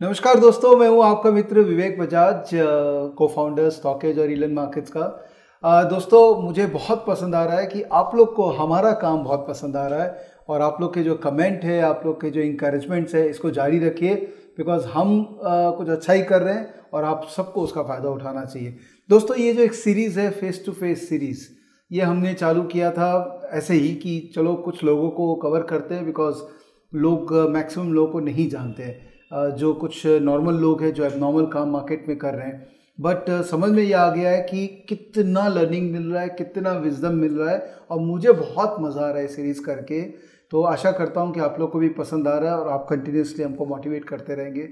नमस्कार दोस्तों मैं हूँ आपका मित्र विवेक बजाज को फाउंडर स्टॉकेज और इलन मार्केट्स का। आ, दोस्तों मुझे बहुत पसंद आ रहा है कि आप लोग को हमारा काम बहुत पसंद आ रहा है और आप लोग के जो कमेंट है आप लोग के जो इंकरेजमेंट्स है इसको जारी रखिए बिकॉज़ हम आ, कुछ अच्छा ही कर रहे हैं और आप सबको उसका फ़ायदा उठाना चाहिए। दोस्तों ये जो एक सीरीज़ है फेस टू फेस सीरीज़ ये हमने चालू किया था ऐसे ही कि चलो कुछ लोगों को कवर करते हैं बिकॉज़ लोग मैक्सिमम लोगों को नहीं जानते हैं। जो कुछ नॉर्मल लोग हैं, जो एबनॉर्मल काम मार्केट में कर रहे हैं। बट समझ में ये आ गया है कि कितना लर्निंग मिल रहा है, कितना विजडम मिल रहा है और मुझे बहुत मज़ा आ रहा है सीरीज़ करके। तो आशा करता हूँ कि आप लोग को भी पसंद आ रहा है और आप कंटिन्यूसली हमको मोटिवेट करते रहेंगे।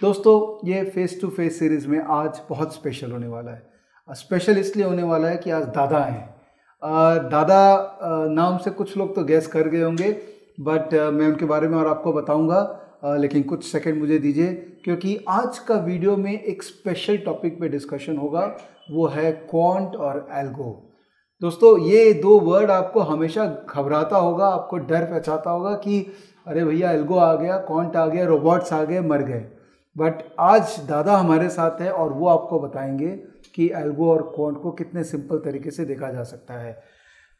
दोस्तों, ये फेस टू फेस सीरीज़ में आज बहुत स्पेशल होने वाला है। स्पेशल इसलिए होने वाला है कि आज दादा हैं। दादा नाम से कुछ लोग तो गैस कर गए होंगे बट मैं उनके बारे में और आपको बताऊँगा। लेकिन कुछ सेकंड मुझे दीजिए, क्योंकि आज का वीडियो में एक स्पेशल टॉपिक पे डिस्कशन होगा, वो है क्वांट और एल्गो दोस्तों, ये दो वर्ड आपको हमेशा घबराता होगा, आपको डर पहचाता होगा कि, अरे भैया एल्गो आ गया क्वांट आ गया रोबोट्स आ गए, मर गए. बट आज दादा हमारे साथ है और वो आपको बताएँगे कि एल्गो और क्वांट को कितने सिंपल तरीके से देखा जा सकता है।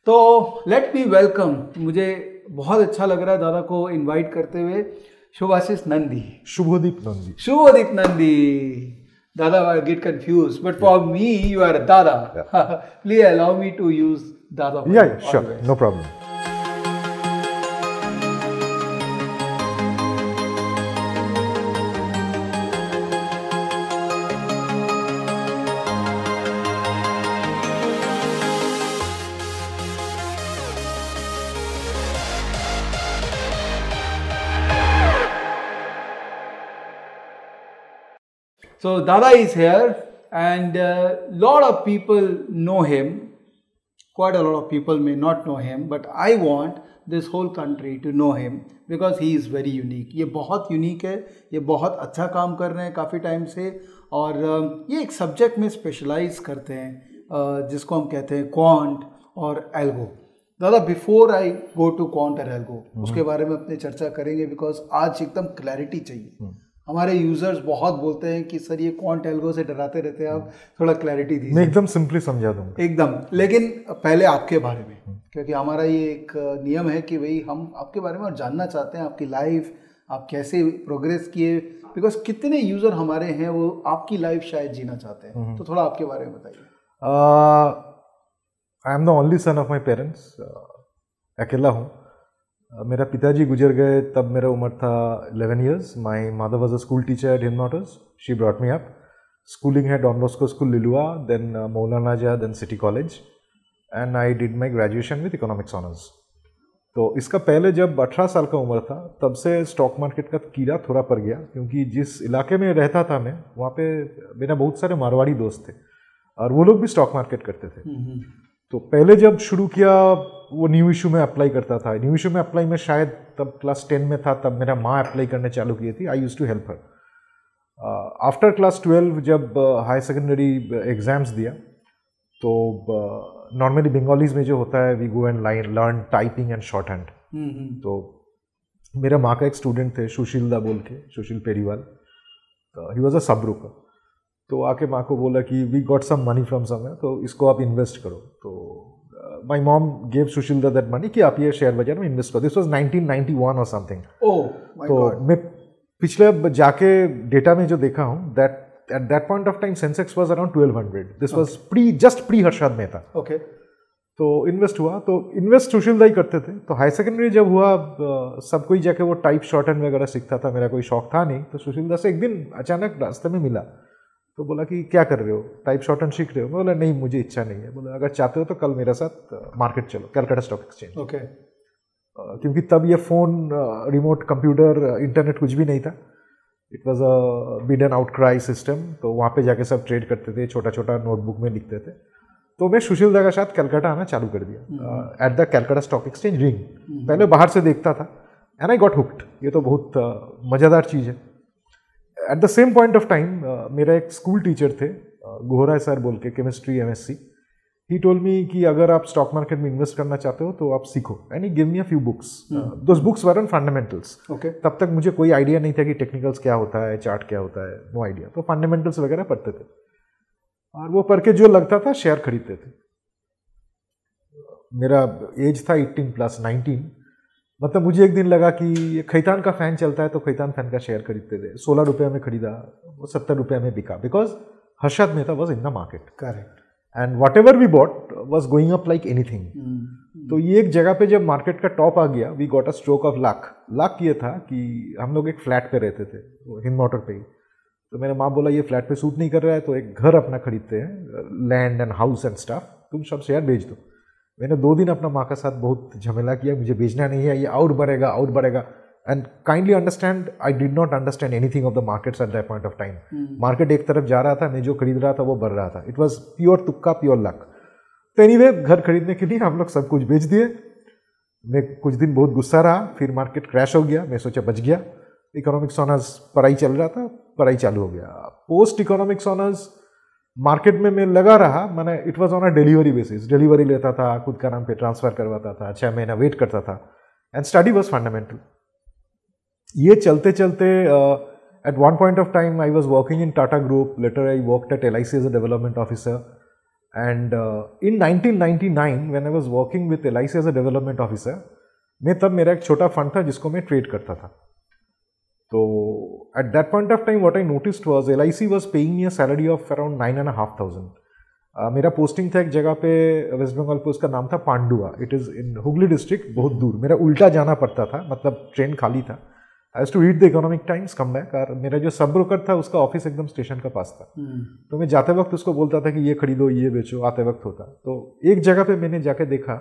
तो लेट मी वेलकम मुझे बहुत अच्छा लग रहा है दादा को इनवाइट करते हुए। शुभाशीष Nandi. Shubhodeep Nandi. Shubhdeep Nandi. Dada I get confuse but for me you are Dada please allow me to use Dada no problem So Dada is here and a uh, lot of people know him. Quite a lot of people may not know him, but I want this whole country to know him because he is very unique. ये बहुत unique है ये बहुत अच्छा काम कर रहे हैं काफ़ी टाइम से और uh, ये एक सब्जेक्ट में स्पेशलाइज करते हैं uh, जिसको हम कहते हैं क्वांट और algo Dada before I go to quant और एल्गो उसके बारे में अपने चर्चा करेंगे बिकॉज़ आज एकदम क्लैरिटी चाहिए हम्म। हमारे यूज़र्स बहुत बोलते हैं कि सर ये कौन टेलगो से डराते रहते हैं? आप थोड़ा क्लैरिटी दीजिए. मैं एकदम सिंपली समझा दूँगा। एकदम। लेकिन पहले आपके बारे में। क्योंकि हमारा ये एक नियम है कि भाई हम आपके बारे में और जानना चाहते हैं आपकी लाइफ आप कैसे प्रोग्रेस किए। बिकॉज़ कितने यूज़र हमारे हैं वो आपकी लाइफ शायद जीना चाहते हैं। हम्म। तो थोड़ा आपके बारे में बताइए। I am the only son of my parents अकेला हूँ। मेरा पिताजी गुजर गए तब मेरा उम्र था 11 years my mother was a school teacher at हिमनॉटर्स she brought me up schooling है Don Bosco school Liluah then Maulana जा then City College and I did my graduation with economics honours तो इसका पहले जब 18 साल का उम्र था तब से स्टॉक मार्केट का कीड़ा थोड़ा पड़ गया क्योंकि जिस इलाके में रहता था मैं वहाँ पे मेरा बहुत सारे मारवाड़ी दोस्त थे। और वो लोग भी स्टॉक मार्केट करते थे। हम्म, हम्म। तो पहले जब शुरू किया वो न्यू इशू में अप्लाई करता था। न्यू इशू में अप्लाई में शायद तब क्लास टेन में था तब मेरा माँ अप्लाई करने चालू की थी। I use to help her after class twelve जब हाई सेकेंडरी एग्ज़ाम्स दिया तो नॉर्मली बंगालीज में जो होता है we go and line learn typing and shorthand तो मेरा माँ का एक स्टूडेंट थे सुशील दा बोल के सुशील पेरीवाल। ही वॉज़ अ सब ब्रोकर तो आके माँ को बोला कि we got some money from somewhere तो इसको आप इन्वेस्ट करो। तो my mom gave Sushil that money कि आप ये शेयर बाज़ार में इन्वेस्ट करो। दिस वॉज़ 1991 और समथिंग तो मैं पिछले जाके डेटा में जो देखा हूँ that at that point of time Sensex was around 1200 this was pre just pre Harshad Mehta okay तो इन्वेस्ट हुआ। तो इन्वेस्ट सुशील दाई करते थे। तो हाई सेकेंडरी जब हुआ सब कोई जाके वो टाइप शॉर्ट हैंड वगैरह सीखता था मेरा कोई शौक था नहीं तो सुशील दा से एक दिन अचानक रास्ते में मिला। तो बोला कि क्या कर रहे हो? टाइप शॉर्ट एंड सीख रहे हो? मैं बोला नहीं मुझे इच्छा नहीं है। बोला अगर चाहते हो तो कल मेरे साथ मार्केट चलो कैलकाटा स्टॉक एक्सचेंज ओके क्योंकि तब ये फ़ोन रिमोट कंप्यूटर इंटरनेट कुछ भी नहीं था। It was a bid and outcry system तो वहाँ पे जाके सब ट्रेड करते थे छोटा छोटा नोटबुक में लिखते थे। तो मैं सुशील दा के साथ कैलकाटा आना चालू कर दिया at the Calcutta stock exchange ring पहले बाहर से देखता था एंड आई गॉट हुक्ड ये तो बहुत uh, मज़ेदार चीज़ है। At the same point of time मेरा एक स्कूल टीचर थे गोहरा सर बोल के chemistry M S C he told me कि अगर आप स्टॉक मार्केट में इन्वेस्ट करना चाहते हो तो आप सीखो। And he give me a few books those books were on fundamentals okay तब तक मुझे कोई आइडिया नहीं था कि टेक्निकल्स क्या होता है चार्ट क्या होता है नो आइडिया तो फंडामेंटल्स वगैरह पढ़ते थे। और वो पढ़ के जो लगता था शेयर खरीदते थे। मेरा एज था 18 प्लस 19 मतलब मुझे एक दिन लगा कि खैतान का फ़ैन चलता है तो खैतान फ़ैन का शेयर खरीदते थे। सोलह रुपये में खरीदा वो सत्तर रुपये में बिका। Because Harshad Mehta was in the market correct and whatever we bought was going up like anything तो ये एक जगह पे जब मार्केट का टॉप आ गया we got a stroke of luck luck ये था कि हम लोग एक फ्लैट पे रहते थे हिंद मोटर पे ही। तो मेरे माँ बोला ये फ्लैट पे सूट नहीं कर रहा है तो एक घर अपना खरीदते हैं land and house and stuff तुम सब शेयर भेज दो. मैंने दो दिन अपना माँ के साथ बहुत झमेला किया मुझे बेचना नहीं है ये और बढ़ेगा आउट बढ़ेगा। And kindly understand I did not understand anything of the markets at that point of time market एक तरफ़ जा रहा था मैं जो खरीद रहा था वो बढ़ रहा था। इट वॉज़ प्योर तुक्का प्योर लक तो एनी anyway, घर खरीदने के लिए हम लोग सब कुछ बेच दिए। मैं कुछ दिन बहुत गुस्सा रहा फिर मार्केट क्रैश हो गया मैं सोचा बच गया। इकोनॉमिक्स ऑनर्स पढ़ाई चल रहा था पढ़ाई चालू हो गया। पोस्ट इकोनॉमिक्स ऑनर्स मार्केट में मैं लगा रहा, मैंने it was on a delivery basis delivery लेता था, खुद का नाम पे ट्रांसफ़र करवाता था छः महीना वेट करता था. एंड स्टडी वॉज़ फंडामेंटल ये चलते चलते at one point of time I was working in Tata group later I work at L I C as a development officer and in 1999 when I was working with L I C as a development officer मैं तब मेरा एक छोटा fund था जिसको मैं trade करता था. तो at that point of time what I noticed was L I C was paying me a salary of around nine and half thousand मेरा पोस्टिंग था एक जगह पे वेस्ट बंगाल पे उसका नाम था Pandua it is in Hooghly district बहुत दूर. मेरा उल्टा जाना पड़ता था मतलब ट्रेन खाली था. I to read the Economic Times come back और मेरा जो सब ब्रोकर था उसका ऑफ़िस एकदम स्टेशन का पास था. hmm. तो मैं जाते वक्त उसको बोलता था कि ये खरीदो ये बेचो आते वक्त होता. तो एक जगह पे मैंने जाके देखा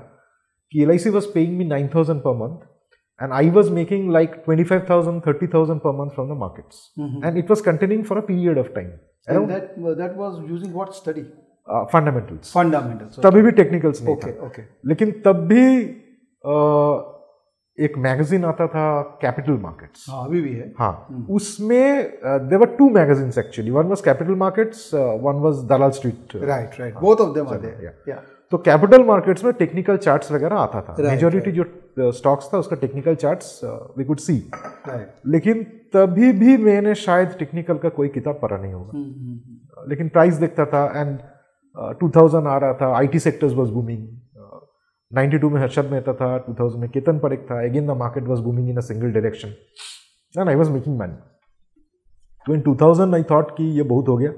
कि L I C was paying me nine thousand per month and I was making like 25,000, 30,000 per month from the markets. Mm-hmm. And it was continuing for a period of time. And that, uh, that was using what study? Uh, fundamentals. Fundamentals. Okay. तभी भी technicals नहीं okay, था okay. लेकिन तब भी uh, एक magazine आता था कैपिटल मार्केट्स हाँ अभी भी है हाँ hmm. उसमें there were two magazines actually one was capital markets one was Dalal Street right right both of them are there तो कैपिटल मार्केट्स में टेक्निकल चार्ट्स वगैरह आता था। मेजोरिटी जो स्टॉक्स था उसका technical charts we could see लेकिन तभी भी मैंने शायद टेक्निकल का कोई किताब पढ़ा नहीं होगा। हम्म, हम्म, हम्म। लेकिन प्राइस देखता था एंड टू थाउज़ेंड आ रहा था आईटी सेक्टर्स वाज बूमिंग 92 में हर्षद मेहता था 2000 में केतन परेख था again the market was booming in a single direction and I was making money तो इन 2000 आई थॉट कि ये बहुत हो गया।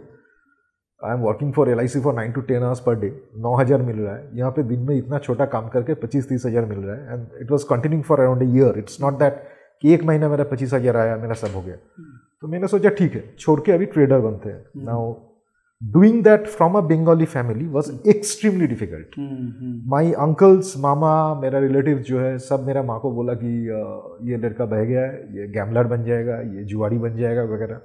I am working for L I C for nine to ten hours per day नौ हज़ार मिल रहा है। यहाँ पे दिन में इतना छोटा काम करके पच्चीस तीस हज़ार मिल रहा है। And it was continuing for around a year it's not that कि एक महीना मेरा पच्चीस हज़ार आया मेरा सब हो गया। तो मैंने सोचा ठीक है छोड़ के अभी ट्रेडर बनते हैं. Now doing that from a Bengali family was extremely difficult my uncles मामा मेरा रिलेटिव जो है सब मेरा माँ को बोला कि ये लड़का बह गया है ये गैमलर बन जाएगा ये जुआड़ी बन जाएगा वगैरह।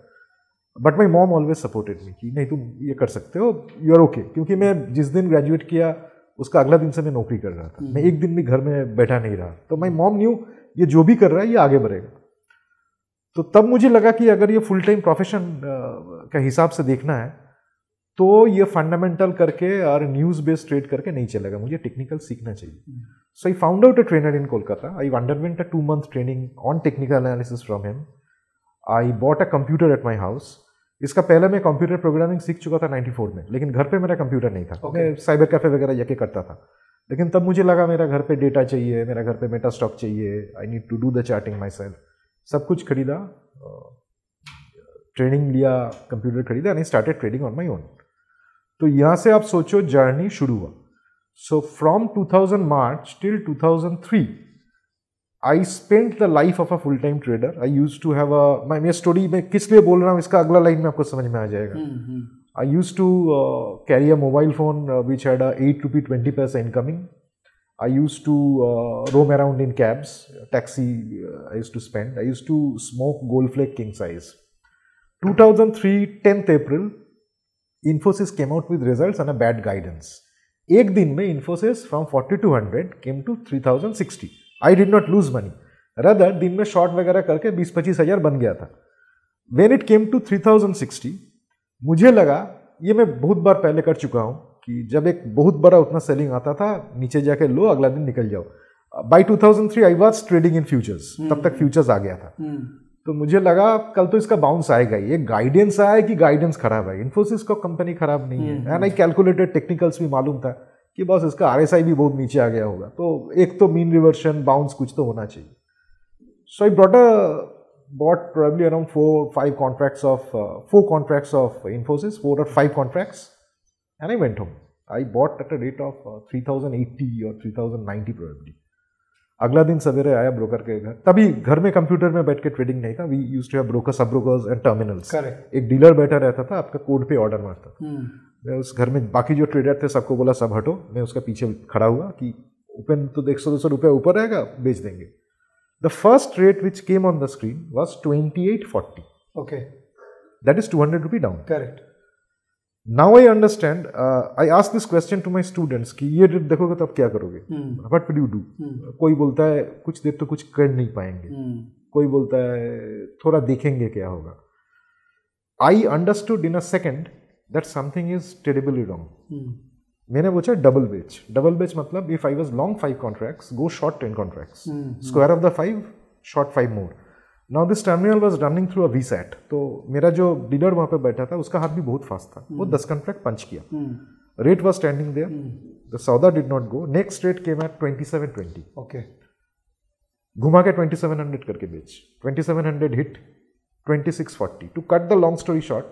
But my mom always supported me कि नहीं तुम ये कर सकते हो यू आर ओके क्योंकि मैं जिस दिन ग्रेजुएट किया उसका अगला दिन से मैं नौकरी कर रहा था। मैं एक दिन भी घर में बैठा नहीं रहा। तो माई मॉम न्यू ये जो भी कर रहा है ये आगे बढ़ेगा। तो तब मुझे लगा कि अगर ये फुल टाइम प्रोफेशन का हिसाब से देखना है तो ये फंडामेंटल करके और न्यूज़ बेस्ड ट्रेड करके नहीं चलेगा। मुझे टेक्निकल सीखना चाहिए। So I found out a trainer in Kolkata I underwent a two month training on technical analysis from him I bought a computer at my house इसका पहले मैं कंप्यूटर प्रोग्रामिंग सीख चुका था 94 में लेकिन घर पे मेरा कंप्यूटर नहीं था। Okay. मैं साइबर कैफ़े वगैरह जाके करता था। लेकिन तब मुझे लगा मेरा घर पे डेटा चाहिए मेरा घर पे मेटा स्टॉक चाहिए I need to do the charting myself सब कुछ खरीदा ट्रेनिंग लिया कंप्यूटर खरीदा and started trading on my own तो यहाँ से आप सोचो जर्नी शुरू हुआ। So from 2000 March till 2003 I spend the life of a full time trader I use to have a मैं स्टोरी में किस लिए बोल रहा हूँ इसका अगला लाइन में आपको समझ में आ जाएगा I use to carry a mobile phone which had eight rupee twenty paisa incoming I used to uh, roam around in cabs, taxi uh, I used to spend. I used to smoke Goldflake king size. 2003, 10th April, Infosys came out with results and a bad guidance. एक दिन में Infosys from 4200 came to 3060. I did not lose money rather दिन में short वगैरह करके बीस पच्चीस हज़ार बन गया था। When it came to three thousand sixty मुझे लगा ये मैं बहुत बार पहले कर चुका हूँ कि जब एक बहुत बड़ा उतना सेलिंग आता था नीचे जाके लो अगला दिन निकल जाओ। By 2003 I was trading in futures तब तक फ्यूचर्स आ गया था। हम्म, तो मुझे लगा कल तो इसका बाउंस आएगा ही। एक गाइडेंस आया कि गाइडेंस खराब है। इन्फोसिस का कंपनी खराब नहीं है। एंड आई कैलकुलेटेड टेक्निकल्स भी मालूम था। कि बस इसका आरएसआई भी बहुत नीचे आ गया होगा। तो एक तो मीन रिवर्शन बाउंस कुछ तो होना चाहिए। So I brought a bought probably around four five contracts of uh, four contracts of infosys four or five contracts and i went home. I bought at a rate of uh, 3080 or 3090 probably अगला दिन सवेरे आया broker के घर। तभी घर में computer में बैठ के ट्रेडिंग नहीं था। We use to have broker sub brokers and terminals एक डीलर बैठा रहता था आपका कोड पे ऑर्डर मारता था। हम्म, मैं उस घर में बाकी जो ट्रेडर थे सबको बोला सब हटो। मैं उसका पीछे खड़ा हुआ कि ओपन तो एक सौ दो सौ रुपये ऊपर रहेगा बेच देंगे। The first rate which came on the screen was twenty eight forty okay, that is two hundred rupee down correct. Now I understand I ask this question to my students कि ये रेट देखोगे तो आप क्या करोगे? What will you do कोई बोलता है कुछ देर तो कुछ कर नहीं पाएँगे। हम्म, कोई बोलता है थोड़ा देखेंगे क्या होगा. I understood in a second that something is terribly wrong मैंने पूछा डबल बेच डबल बेच मतलब if I was long five contracts go short ten contracts hmm, square off the five short five more now this terminal was running through a VSAT तो मेरा जो dealer वहाँ पे बैठा था उसका हाथ भी बहुत फास्ट था। वो दस कॉन्ट्रैक्ट पंच किया। Rate was standing there the सौदा did not go next rate came at twenty seven twenty okay, घुमा के ट्वेंटी सेवन हंड्रेड करके बेच। Twenty seven hundred hit twenty six forty to cut the long story short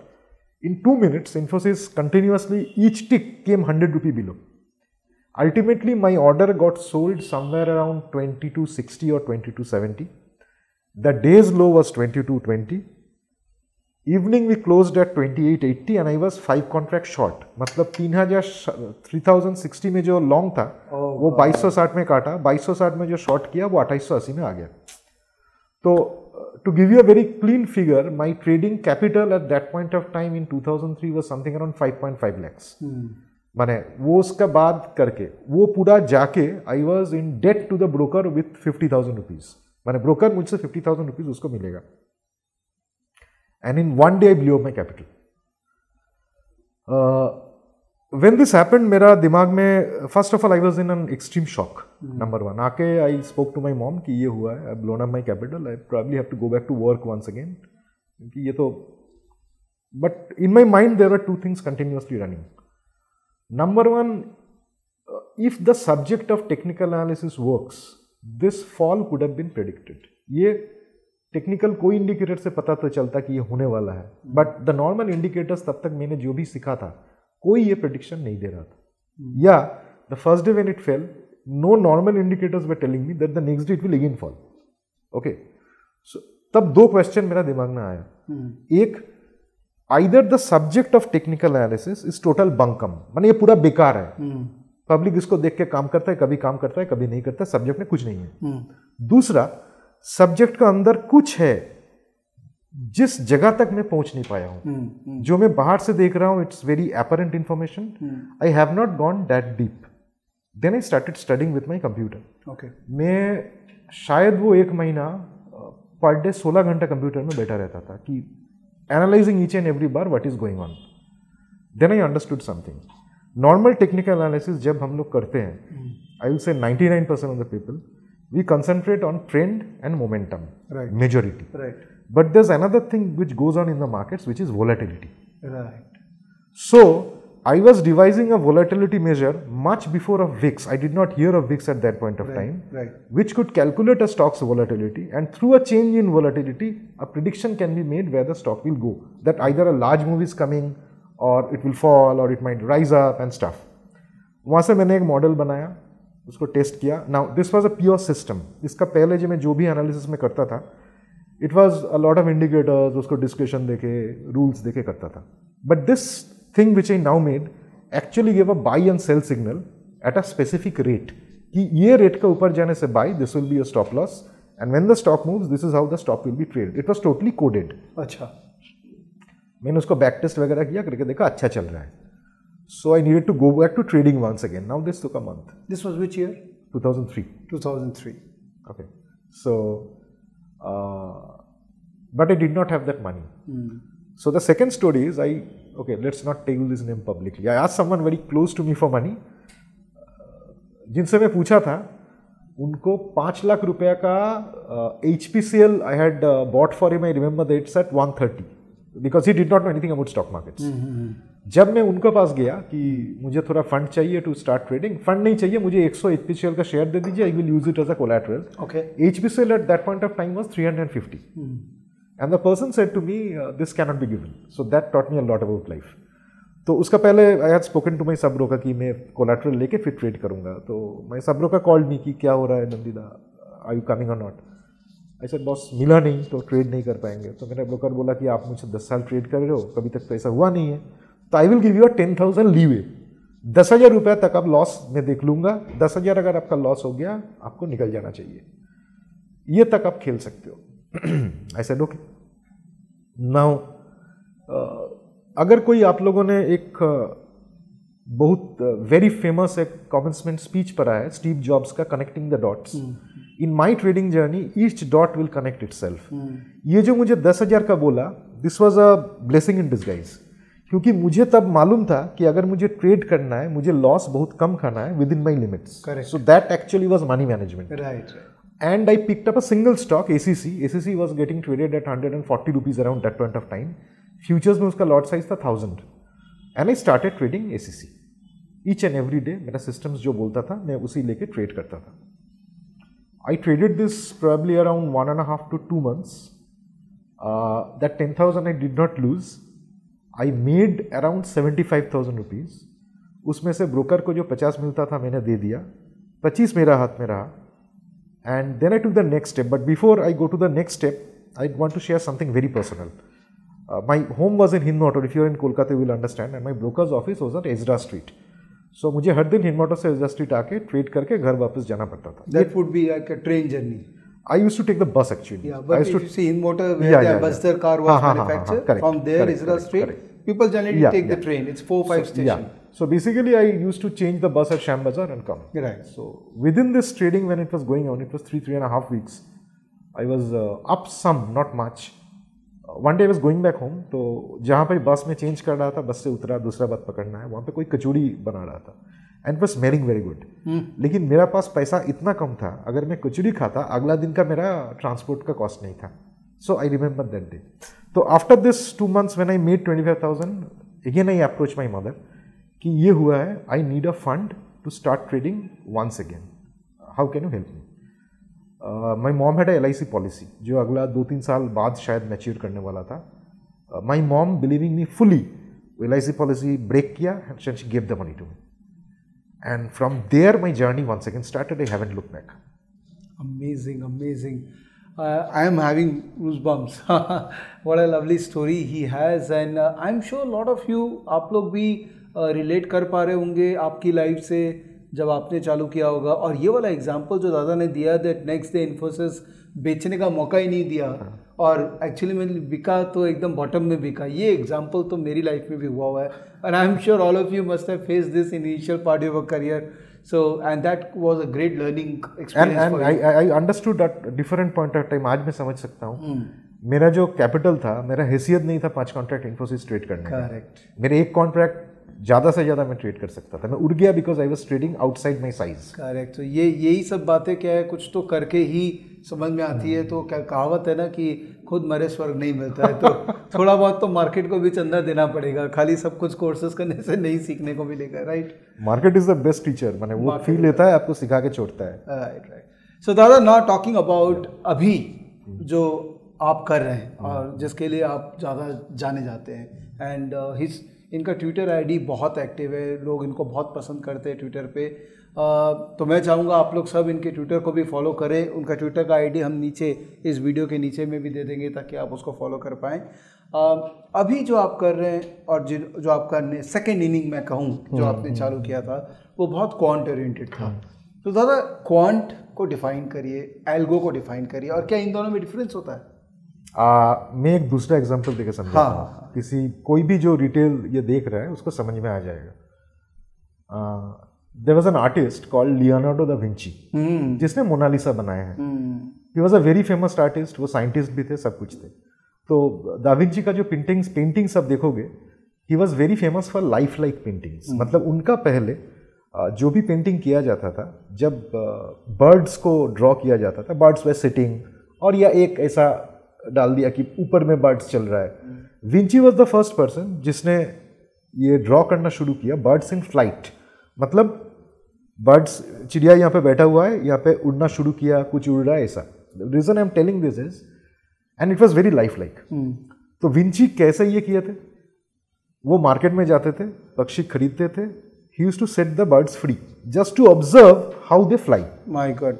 in two minutes Infosys continuously each tick came hundred rupee below ultimately my order got sold somewhere around 2260 or 2270 the day's low was 2220 evening we closed at 2880 and i was 5 contract short मतलब 3000 3060 में जो long था Oh, वो 2260 में काटा 2260 में जो short किया वो 2880 में आ गया तो to give you a very clean figure my trading capital at that point of time in 2003 was something around 5.5 lakhs. Hmm, माने वो उसका बाद करके वो पूरा जाके I was in debt to the broker with fifty thousand rupees माने broker मुझसे फिफ्टी थाउज़ेंड रुपीज़ उसको मिलेगा। And in one day I blew my capital when this happened मेरा दिमाग में first of all I was in an extreme shock number one आके I spoke to my mom कि ये हुआ है I blown up my capital I probably have to go back to work once again क्योंकि ये तो but in my mind there are two things continuously running one, uh, if the subject of technical analysis works, this fall could have been predicted. ये technical कोई indicator से पता तो चलता कि ये होने वाला है. बट द नॉर्मल इंडिकेटर्स तब तक मैंने जो भी सीखा था कोई ये प्रडिक्शन नहीं दे रहा था. या the first day when it fell no normal indicators were telling me that the next day it will again fall okay so तब दो क्वेश्चन मेरा दिमाग में आया। हम्म, एक either the subject of technical analysis is total bunkum माने ये पूरा बेकार है। हम्म, पब्लिक इसको देख के काम करता है कभी काम करता है कभी नहीं करता सब्जेक्ट में कुछ नहीं है। हम्म, दूसरा सब्जेक्ट का अंदर कुछ है जिस जगह तक मैं पहुँच नहीं पाया हूँ। जो मैं बाहर से देख रहा हूँ it's very apparent information I have not gone that deep then I started studying with my computer okay मैं शायद वो एक महीना पर डे सोलह घंटा कंप्यूटर में बैठा रहता था कि analysing each and every bar what is going on then I understood something normal technical analysis जब हम लोग करते हैं I will say 99% percent of the people we concentrate on trend and momentum Right. Majority right, but there's another thing which goes on in the markets which is volatility. Right so i was devising a volatility measure much before of vix i did not hear of vix at that point of time right, which could calculate a stock's volatility and through a change in volatility a prediction can be made where the stock will go that either a large move is coming or it will fall or it might rise up and stuff वहाँ से मैंने एक model बनाया उसको test किया now this was a pure system इसका पहले जो मैं जो भी एनालिसिस में करता था it was a lot of indicators उसको डिस्क्रिप्शन देखे रूल्स देखे करता था but this Thing which I now made actually give a buy and sell signal at a specific rate कि ये रेट के ऊपर जाने से buy this will be a stop loss and when the stock moves this is how the stock will be trade it was totally coded अच्छा मैंने उसको back test वगैरह किया करके देखा अच्छा चल रहा है so I needed to go back to trading once again now this took a month this was which year 2003 2003 okay so uh, but i did not have that money Hmm. So the second story is I okay, let's not tell this name publicly. I asked someone very close to me for money. जिनसे मैं पूछा था उनको पाँच लाख रुपया का H P C L I had bought for him I remember that's at one thirty because he did not know anything about stock markets जब मैं उनके पास गया कि मुझे थोड़ा फंड चाहिए टू स्टार्ट ट्रेडिंग फंड नहीं चाहिए मुझे 100 एच पी सी एल का शेयर दे दीजिए I will use it as a collateral Okay. H P C L at that point of time was three hundred fifty and the person said to me this cannot be given so that taught me a lot about life तो उसका पहले I had spoken to my sub broker कि मैं collateral लेके फिर trade करूँगा। तो माई sub broker called me कि क्या हो रहा है नंदिदा? आई यू कमिंग और नॉट सेड बॉस, मिला नहीं तो ट्रेड नहीं कर पाएँगे। तो मेरा ब्रोकर बोला कि आप मुझसे दस साल ट्रेड कर रहे हो, कभी तक तो ऐसा हुआ नहीं है। तो I will give you a ten thousand leeway दस हज़ार रुपया तक आप लॉस मैं देख लूँगा। दस हज़ार अगर आपका लॉस हो गया, आपको निकल जाना चाहिए। ये तक आप खेल सकते हो। आई सेड ओके नाउ अगर कोई आप लोगों ने एक uh, बहुत वेरी फ़ेमस एक कॉमेंसमेंट स्पीच पढ़ा है स्टीव जॉब्स का connecting the dots in my trading journey each dot will connect itself ये जो मुझे दस हज़ार का बोला this was a blessing in disguise क्योंकि मुझे तब मालूम था कि अगर मुझे ट्रेड करना है मुझे लॉस बहुत कम खाना है within my limits so that actually was money management right and I picked up a single stock ACC. ACC was getting traded at 140 rupees around that point of time. Futures में उसका lot size था 1000 and I started trading ACC. Each and every day मेरा systems जो बोलता था मैं उसी लेके trade करता था. I traded this probably around one and a half to two months. Uh, that 10,000 I did not lose. I made around 75,000 rupees. उसमें से ब्रोकर को जो 50 मिलता था मैंने दे दिया 25 मेरा हाथ में रहा and then I took the next step. But before I go to the next step, I want to share something very personal. Uh, my home was in Hinmotor. If you're in Kolkata, you will understand. And my broker's office was at Ezra Street. So मुझे हर दिन हिंदमोटर से Ezra street आके trade करके घर वापस जाना पड़ता था That would be like a train journey. I use to take the bus actually Yeah, but I if used you to see in motor where Yeah, the yeah, Buster yeah. car हाँ, was हाँ, हाँ, हाँ, manufactured, correct, from there correct, Isra correct, Street, correct. people generally Yeah, take the yeah. train. It's four five So, station. yeah. So basically, I used to change the bus at Sham Bazaar and come. Right. So within this trading, when it was going on, it was three three and a half weeks. I was uh, up some, not much. Uh, one day I was going back home. तो जहाँ पर बस में change कर रहा था बस से उतरा दूसरा बस पकड़ना है वहाँ पे कोई कचौड़ी बना रहा था and was smelling very good लेकिन मेरा पास पैसा इतना कम था अगर मैं कचौड़ी खाता अगला दिन का मेरा ट्रांसपोर्ट का कॉस्ट नहीं था so I remember that day तो after this two months when I made twenty five thousand again I approach my mother कि ये हुआ है I need a fund to start trading once again how can you help me my mom had L I C policy जो अगला दो तीन साल बाद शायद मैच्योर करने वाला था. My mom believing me fully L I C policy break किया and she gave the money to me and from there my journey once again started I haven't look back amazing amazing I am having goose bumps what a lovely story he has and I am sure lot of you आप लोग भी relate कर पा रहे होंगे आपकी life से जब आपने चालू किया होगा। और ये वाला एग्जांपल जो दादा ने दिया दैट नेक्स्ट डे इन्फोसिस बेचने का मौका ही नहीं दिया। और एक्चुअली में बिका तो एकदम बॉटम में बिका। ये एग्जांपल तो मेरी लाइफ में भी हुआ हुआ है। And I am sure all of you must have face this initial part of a career so and that was a great learning and I, I understood at different point of time आज मैं समझ सकता हूँ। मेरा जो capital था मेरा हैसियत नहीं था पाँच कॉन्ट्रैक्ट इन्फोसिस ट्रेड करने का। करेक्ट मेरे एक कॉन्ट्रैक्ट ज़्यादा से ज़्यादा मैं ट्रेड कर सकता था। मैं उड़ गया because I was trading outside my size correct तो ये यही सब बातें क्या है कुछ तो करके ही समझ में आती है। तो क्या कहावत है ना कि खुद मरे स्वर्ग नहीं मिलता है। तो थोड़ा बहुत तो मार्केट को भी चंदा देना पड़ेगा। खाली सब कुछ कोर्सेज करने से नहीं सीखने को मिलेगा right market is the best teacher मैंने वो फील लेता है आपको सिखा के छोड़ता है। राइट राइट सो दादा नॉट टॉकिंग अबाउट अभी जो आप कर रहे हैं और जिसके लिए आप ज़्यादा जाने जाते हैं। एंड हिज इनका ट्विटर आईडी बहुत एक्टिव है लोग इनको बहुत पसंद करते हैं ट्विटर पे। uh, तो मैं चाहूँगा आप लोग सब इनके ट्विटर को भी फॉलो करें। उनका ट्विटर का आईडी हम नीचे इस वीडियो के नीचे में भी दे देंगे ताकि आप उसको फॉलो कर पाएँ। अभी जो आप कर रहे हैं और जिन जो आप करने सेकेंड इनिंग मैं कहूँ जो आपने चालू किया था वो बहुत क्वांट ओरिएंटेड था। तो दादा क्वांट को डिफाइन करिए एल्गो को डिफाइन करिए और क्या इन दोनों में डिफरेंस होता है? आ, मैं एक दूसरा एग्जांपल देकर समझा हाँ, हाँ, किसी कोई भी जो रिटेल ये देख रहा है उसको समझ में आ जाएगा। There was an artist called Leonardo da Vinci जिसने मोनालिसा बनाया है। He was a very famous artist वो साइंटिस्ट भी थे सब कुछ थे। तो दाविंची का जो पेंटिंग्स पेंटिंग्स आप देखोगे he was very famous for life like paintings मतलब उनका पहले जो भी पेंटिंग किया जाता था जब बर्ड्स को ड्रॉ किया जाता था बर्ड्स वे सिटिंग और या एक ऐसा डाल दिया कि ऊपर में बर्ड्स चल रहा है। Vinci was the first person जिसने ये ड्रॉ करना शुरू किया बर्ड्स इन फ़्लाइट मतलब बर्ड्स चिड़िया यहाँ पे बैठा हुआ है यहाँ पे उड़ना शुरू किया कुछ उड़ रहा है ऐसा। Reason I am telling this is and it was very life like तो विंची कैसे ये किए थे? वो मार्केट में जाते थे पक्षी खरीदते थे। He use to set the birds free just to observe how they fly my god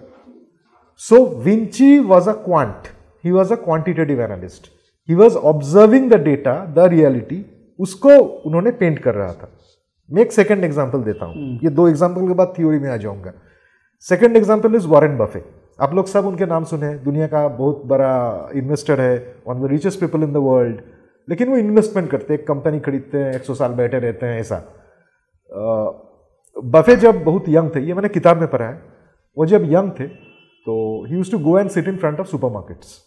So Vinci was a quant. He was a quantitative analyst. He was observing the data, the reality. उसको उन्होंने paint कर रहा था। मैं एक second example देता हूँ। ये दो एग्जांपल के बाद थ्योरी में आ जाऊँगा। Second example is Warren Buffett आप लोग सब उनके नाम सुने हैं। दुनिया का बहुत बड़ा इन्वेस्टर है। One of the richest people in the world लेकिन वो इन्वेस्टमेंट करते हैं। कंपनी खरीदते हैं। एक सौ साल बैठे रहते हैं। ऐसा। बफे जब बहुत यंग थे ये मैंने किताब में पढ़ा है। वो जब यंग थे तो he use to go and sit in front of supermarkets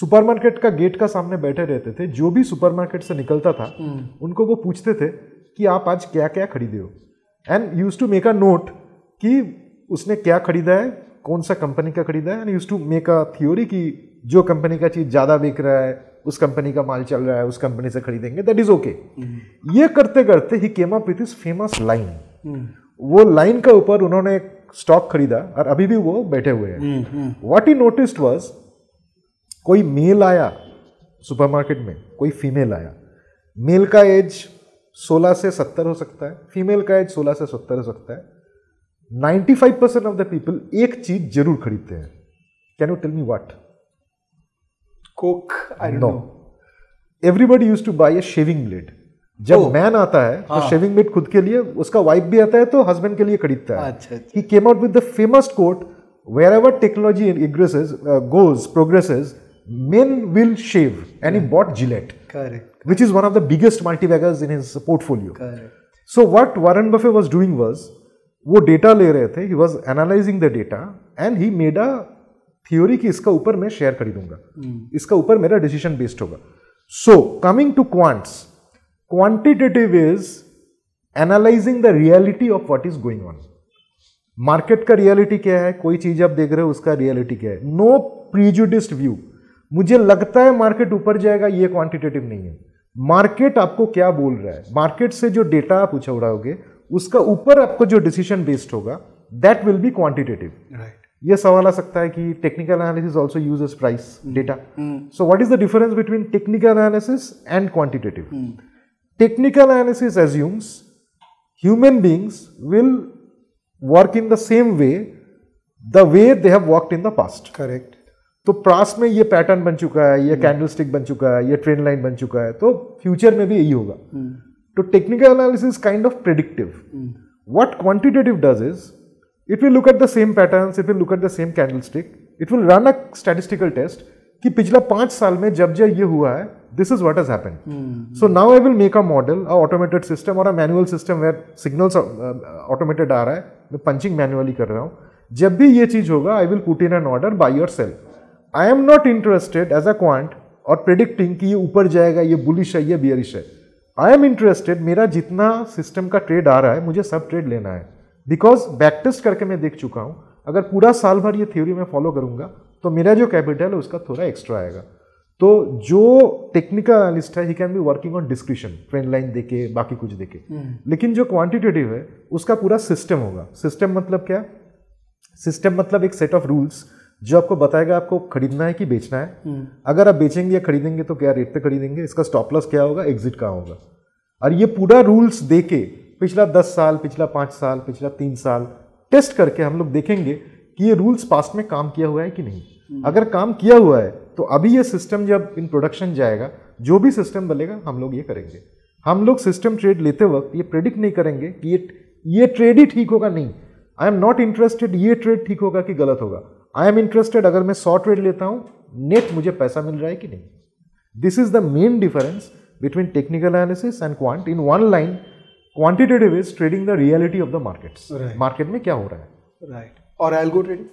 supermarket का गेट का सामने बैठे रहते थे जो भी सुपरमार्केट से निकलता था उनको वो पूछते थे कि आप आज क्या क्या खरीदे हो। And use to make a note कि उसने क्या खरीदा है कौन सा कंपनी का खरीदा है and use to make a theory कि जो कंपनी का चीज़ ज़्यादा बिक रहा है उस कंपनी का माल चल रहा है उस कंपनी से खरीदेंगे दैट इज़ ओके ये करते करते he came up with his famous line वो लाइन के ऊपर उन्होंने स्टॉक खरीदा और अभी भी वो बैठे हुए हैं। व्हाट ही नोटिस्ड वाज कोई मेल आया सुपरमार्केट में कोई फीमेल आया। मेल का एज 16 से 70 हो सकता है फीमेल का एज 16 से 70 हो सकता है। 95 परसेंट ऑफ़ द पीपल एक चीज़ ज़रूर खरीदते हैं। Can you tell me what coke I know everybody use to buy a shaving blade जब Oh. मैन आता है तो हाँ। शेविंग ब्लेड खुद के लिए उसका वाइफ भी आता है तो हस्बैंड के लिए खरीदता है। came out with the famous quote wherever technology progresses, uh, goes progresses men will shave. And he bought gillette correct which is one of the biggest multibaggers in his portfolio. Correct so what warren buffett was doing was वो data ले रहे थे he was analysing the data and he made a theory कि इसका ऊपर मैं share खरीदूँगा। इसका ऊपर मेरा डिसीज़न बेस्ड होगा। So coming to quants quantitative is analysing the reality of what is going on market का रियलिटी क्या है? कोई चीज़ आप देख रहे हो उसका रियलिटी क्या है? नो प्रीजुडिस्ड व्यू मुझे लगता है मार्केट ऊपर जाएगा ये क्वांटिटेटिव नहीं है। मार्केट आपको क्या बोल रहा है? मार्केट से जो डेटा आप उछाओगे उसका ऊपर आपको जो डिसीज़न बेस्ड होगा that will be quantitative right ये सवाल आ सकता है कि technical analysis also uses price data so what is the difference between technical analysis and quantitative technical analysis assumes human beings will work in the same way the way they have worked in the past correct तो प्रास में ये pattern बन चुका है ये candle stick बन चुका है ये ट्रेन लाइन बन चुका है तो फ्यूचर में भी यही होगा। तो technical analysis kind of predictive what quantitative does is it will look at the same patterns it will look at the same candlestick it will run a statistical test कि पिछला पाँच साल में जब जब ये हुआ है this is what has happened so now I will make a model a automated system और a manual system where signals automated आ रहा है। मैं पंचिंग मैनुअली कर रहा हूँ। जब भी ये चीज़ होगा I will put in an order by yourself I am not interested as a quant और प्रिडिक्टिंग कि ये ऊपर जाएगा ये बुलिश है ये बियरिश है। आई एम इंटरेस्टेड मेरा जितना सिस्टम का ट्रेड आ रहा है मुझे सब ट्रेड लेना है। बिकॉज़ बैक टेस्ट करके मैं देख चुका हूँ अगर पूरा साल भर ये थ्योरी मैं फॉलो करूँगा तो मेरा जो कैपिटल है उसका थोड़ा एक्स्ट्रा आएगा। तो जो टेक्निकल एनालिस्ट है he can be working on description trend line देके बाकी कुछ देके लेकिन जो क्वांटिटेटिव है उसका पूरा सिस्टम होगा। सिस्टम मतलब क्या? सिस्टम मतलब एक सेट ऑफ़ रूल्स जो आपको बताएगा आपको खरीदना है कि बेचना है? अगर आप बेचेंगे या खरीदेंगे तो क्या रेट पे खरीदेंगे? इसका स्टॉप लॉस क्या होगा? एग्जिट कहाँ होगा? और ये पूरा रूल्स दे के पिछला दस साल पिछला पाँच साल पिछला तीन साल टेस्ट करके हम लोग देखेंगे कि ये रूल्स पास्ट में काम किया हुआ है कि नहीं। अगर काम किया हुआ है तो अभी ये सिस्टम जब इन प्रोडक्शन जाएगा जो भी सिस्टम बनेगा हम लोग ये करेंगे। हम लोग सिस्टम ट्रेड लेते वक्त ये प्रेडिक्ट नहीं करेंगे कि ये ये ट्रेड ही ठीक होगा? नहीं। आई एम नॉट इंटरेस्टेड ये ट्रेड ठीक होगा कि गलत होगा? आई एम इंटरेस्टेड अगर मैं सौ ट्रेड लेता हूँ नेट मुझे पैसा मिल रहा है कि नहीं? This is the main difference between technical analysis and quant in one line quantitative is trading the reality of the market market में क्या हो रहा है? राइट और algo trading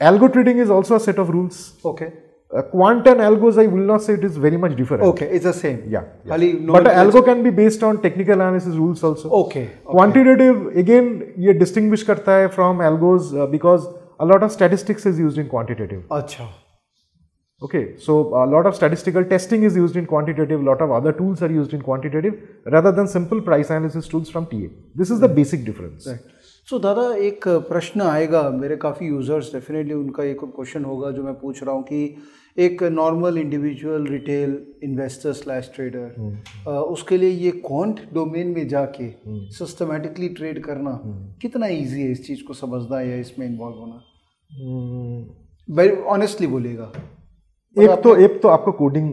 algo trading is also set of rules okay quant and algos I will not say it is very much different okay is a same but algo can be based on technical analysis rules also okay quantitative again ये distinguish करता है from algos because a lot of statistics is used in quantitative. Achha. Okay, so a lot of statistical testing is used in quantitative, lot of other tools are used in quantitative rather than simple price analysis tools from TA. This is the basic difference. Right. So दादा एक प्रश्न आएगा मेरे काफ़ी users definitely उनका एक question होगा जो मैं पूछ रहा हूँ कि एक normal individual retail investor slash trader उसके लिए ये क्वांट डोमेन में जाके सिस्टमेटिकली ट्रेड करना कितना इजी है इस चीज़ को समझना या इसमें इन्वॉल्व होना? वेरी ऑनेस्टली बोलेगा। एक तो एक तो आपको coding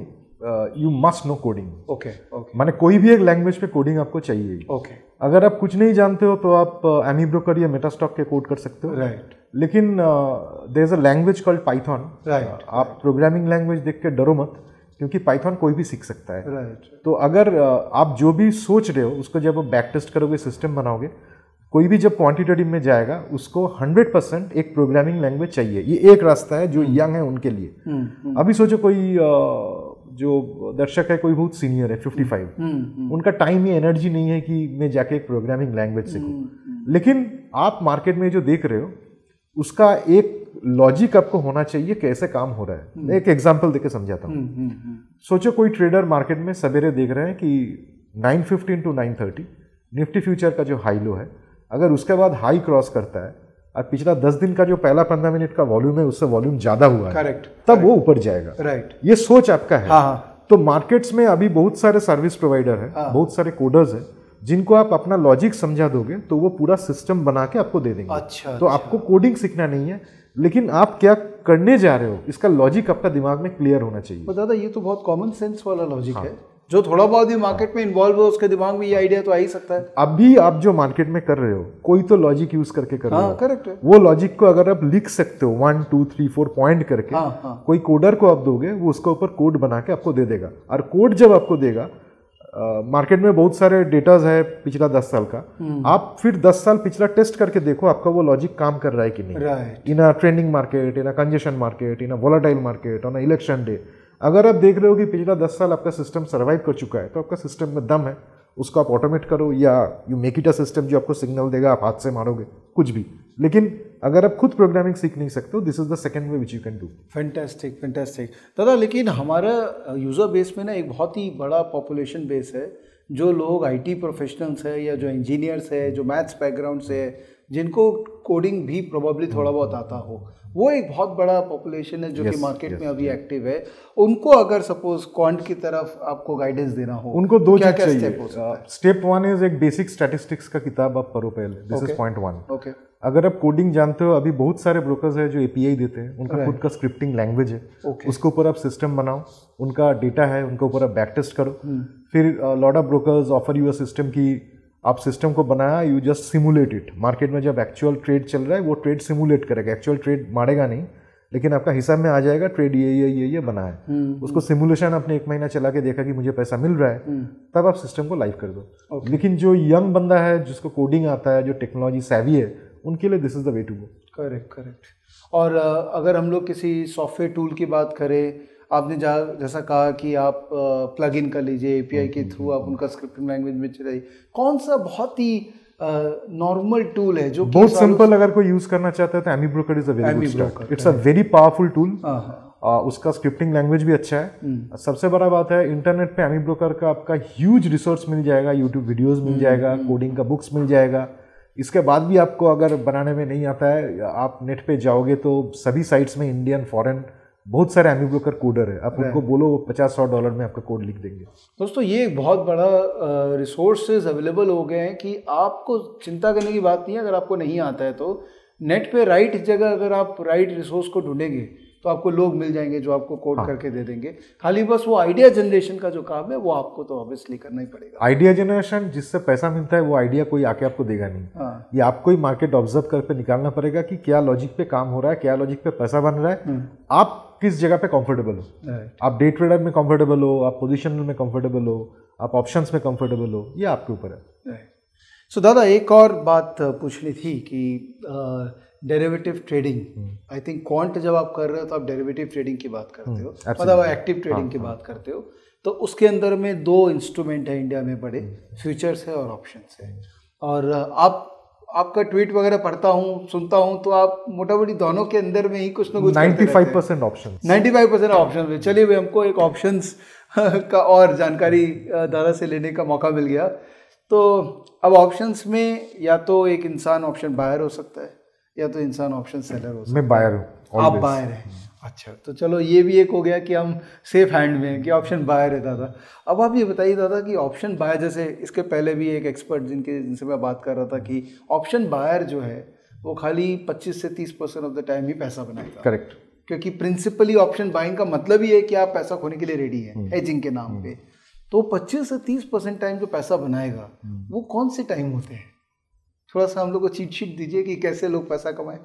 you must know coding okay okay माने कोई भी एक लैंग्वेज पे कोडिंग आपको चाहिए ओके okay. अगर आप कुछ नहीं जानते हो तो आप एमी ब्रोकर या मेटास्टॉक के कोड कर सकते हो। राइट लेकिन there is a language called Python Right, आप प्रोग्रामिंग लैंग्वेज देख के डरो मत क्योंकि पाइथन कोई भी सीख सकता है। राइट तो अगर uh, आप जो भी सोच रहे हो उसको जब आप बैक टेस्ट करोगे सिस्टम बनाओगे कोई भी जब क्वांटिटेटिव में जाएगा उसको 100 परसेंट एक प्रोग्रामिंग लैंग्वेज चाहिए। ये एक रास्ता है जो यंग है उनके लिए। अभी सोचो कोई uh, जो दर्शक है कोई बहुत सीनियर है 55 उनका टाइम या एनर्जी नहीं है कि मैं जाके एक प्रोग्रामिंग लैंग्वेज सीखूं। लेकिन आप मार्केट में जो देख रहे हो उसका एक लॉजिक आपको होना चाहिए कैसे काम हो रहा है। मैं एक एग्ज़ाम्पल देके समझाता हूँ। सोचो कोई ट्रेडर मार्केट में सवेरे देख रहे हैं कि 915 टू 930 निफ्टी फ्यूचर का जो हाई लो है अगर उसके बाद हाई क्रॉस करता है और पिछला 10 दिन का जो पहला 15 मिनट का वॉल्यूम है उससे वॉल्यूम ज़्यादा हुआ है करेक्ट तब correct, वो ऊपर जाएगा। Right right. ये सोच आपका है। हाँ हाँ। तो मार्केट्स में अभी बहुत सारे सर्विस प्रोवाइडर है हाँ, बहुत सारे कोडर्स है जिनको आप अपना लॉजिक समझा दोगे तो वो पूरा सिस्टम बना के आपको दे देंगे। अच्छा तो अच्छा। आपको कोडिंग सीखना नहीं है लेकिन आप क्या करने जा रहे हो इसका लॉजिक आपका दिमाग में क्लियर होना चाहिए। दादा ये तो बहुत कॉमन सेंस वाला लॉजिक हाँ। है। जो थोड़ा बहुत भी मार्केट में इन्वॉल्व हो उसके दिमाग में ये आइडिया तो आ ही सकता है। अभी आप जो मार्केट में कर रहे हो कोई तो लॉजिक यूज़ करके कर रहे हाँ हो। करेक्ट है। वो लॉजिक को अगर आप लिख सकते हो one two three four point करके हाँ हाँ। कोई कोडर को आप दोगे वो उसके ऊपर कोड बना के आपको दे देगा। और कोड जब आपको देगा मार्केट में बहुत सारे डेटाज है पिछला दस साल का। आप फिर दस साल पिछला टेस्ट करके देखो आपका वो लॉजिक काम कर रहा है कि नहीं। Right in a trending market in a congestion market in a volatile market on election day अगर आप देख रहे हो कि पिछला दस साल आपका सिस्टम सर्वाइव कर चुका है तो आपका सिस्टम में दम है उसको आप ऑटोमेट करो या you make it a system जो आपको सिग्नल देगा आप हाथ से मारोगे कुछ भी। लेकिन अगर आप खुद प्रोग्रामिंग सीख नहीं सकते हो this is the second way which you can do fantastic fantastic दादा लेकिन हमारा यूज़र बेस में ना एक बहुत ही बड़ा पॉपुलेशन बेस है जो लोग आईटी प्रोफेशनल्स है या जो इंजीनियर्स है जो मैथ्स बैकग्राउंड से है जिनको कोडिंग भी प्रोबेबली थोड़ा बहुत आता हो वो एक बहुत बड़ा पॉपुलेशन है जो yes, कि मार्केट yes, में अभी एक्टिव है। उनको अगर सपोज़ क्वांट की तरफ़ आपको गाइडेंस देना हो उनको दो क्या चीज़ क्या स्टेप हो चाहिए स्टेप वन इज़ एक बेसिक स्टैटिस्टिक्स का किताब आप पढ़ो पहले। This is point one okay अगर आप कोडिंग जानते हो अभी बहुत सारे ब्रोकर्स है जो एपीआई देते हैं। उनका खुद का स्क्रिप्टिंग लैंग्वेज है। Okay. उसके ऊपर आप सिस्टम बनाओ उनका डेटा है उनके ऊपर आप बैक टेस्ट करो। हम्म। फिर lot of brokers offer you system की आप सिस्टम को बनाया you just simulate it market में जब एक्चुअल ट्रेड चल रहा है वो ट्रेड सिमुलेट करेगा। एक्चुअल ट्रेड मारेगा नहीं लेकिन आपका हिसाब में आ जाएगा ट्रेड ये ये ये ये बना है। हम्म। उसको सिमुलेशन आपने एक महीना चला के देखा कि मुझे पैसा मिल रहा है तब आप सिस्टम को लाइव कर दो। लेकिन जो यंग बंदा है जिसको कोडिंग आता है जो टेक्नोलॉजी सैवी है उनके लिए this is the way to go correct correct और अगर हम लोग किसी सॉफ्टवेयर टूल की बात करें आपने जा जैसा कहा कि आप प्लग इन कर लीजिए एपीआई के थ्रू आप उनका स्क्रिप्टिंग लैंग्वेज में चलाइए। कौन सा बहुत ही नॉर्मल टूल है जो बहुत सिंपल अगर कोई यूज़ करना चाहता है तो AmiBroker is a very good it's a very powerful tool उसका स्क्रिप्टिंग लैंग्वेज भी अच्छा है। हम्म। सबसे बड़ा बात है इंटरनेट पे एमी ब्रोकर का आपका ह्यूज रिसोर्स मिल जाएगा यूट्यूब वीडियोस हम्म, मिल जाएगा कोडिंग का बुक्स मिल जाएगा। इसके बाद भी आपको अगर बनाने में नहीं आता है आप नेट पे जाओगे तो सभी साइट्स में इंडियन फॉरेन बहुत सारे एमी ब्रोकर कोडर है। आप उनको बोलो वो पचास सौ डॉलर में आपका कोड लिख देंगे। दोस्तों ये एक बहुत बड़ा रिसोर्सेज अवेलेबल हो गए हैं कि आपको चिंता करने की बात नहीं है अगर आपको नहीं आता है तो। नेट पे राइट जगह अगर आप राइट रिसोर्स को ढूंढेंगे तो आपको लोग मिल जाएँगे जो आपको कोड हाँ। करके दे देंगे। खाली बस वो आइडिया जनरेशन का जो काम है वो आपको तो ऑब्वियसली करना ही पड़ेगा। आइडिया जनरेशन जिससे पैसा मिलता है वो आइडिया कोई आके आपको देगा नहीं। हाँ। ये आपको ही मार्केट ऑब्ज़र्व करके निकालना पड़ेगा कि क्या लॉजिक पे काम हो रहा है क्या लॉजिक पे पैसा बन रहा है। आप किस जगह पे कंफर्टेबल हो? आप डे ट्रेडर में कंफर्टेबल हो आप पोजिशनल में कंफर्टेबल हो आप ऑप्शंस में कंफर्टेबल हो ये आपके ऊपर है। सो दादा एक और बात पूछनी थी कि derivative trading I think quant जब आप कर रहे हो तो आप डेरिवेटिव ट्रेडिंग की बात करते हो। मतलब एक्टिव ट्रेडिंग की बात करते हो। तो उसके अंदर में दो इंस्ट्रूमेंट है इंडिया में बड़े फ्यूचर्स है और ऑप्शंस है। और आप आपका ट्वीट वगैरह पढ़ता हूँ सुनता हूँ तो आप मोटा मोटी दोनों के अंदर में ही कुछ ना कुछ 95 परसेंट ऑप्शन 95 परसेंट ऑप्शन में। चलिए भाई हमको एक ऑप्शंस का और जानकारी दादा से लेने का मौका मिल गया। तो अब ऑप्शंस में या तो एक इंसान ऑप्शन बायर हो सकता है। या तो इंसान ऑप्शन सेलर हो सकता मैं बायर हूँ आप बायर हैं। अच्छा तो चलो ये भी एक हो गया कि हम सेफ़ हैंड में हैं कि ऑप्शन बायर है दादा। अब आप ये बताइए दादा कि ऑप्शन बायर जैसे इसके पहले भी एक एक्सपर्ट जिनके जिनसे मैं बात कर रहा था कि ऑप्शन बायर जो है वो खाली 25 से 30 परसेंट ऑफ़ द टाइम ही पैसा बनाएगा। करेक्ट क्योंकि प्रिंसिपली ऑप्शन बाइंग का मतलब ही है कि आप पैसा खोने के लिए रेडी हैं एजिंग के नाम पे। तो 25 से 30 परसेंट टाइम जो पैसा बनाएगा वो कौन से टाइम होते हैं? थोड़ा सा हम लोग को चीट शीट दीजिए कि कैसे लोग पैसा कमाएँ।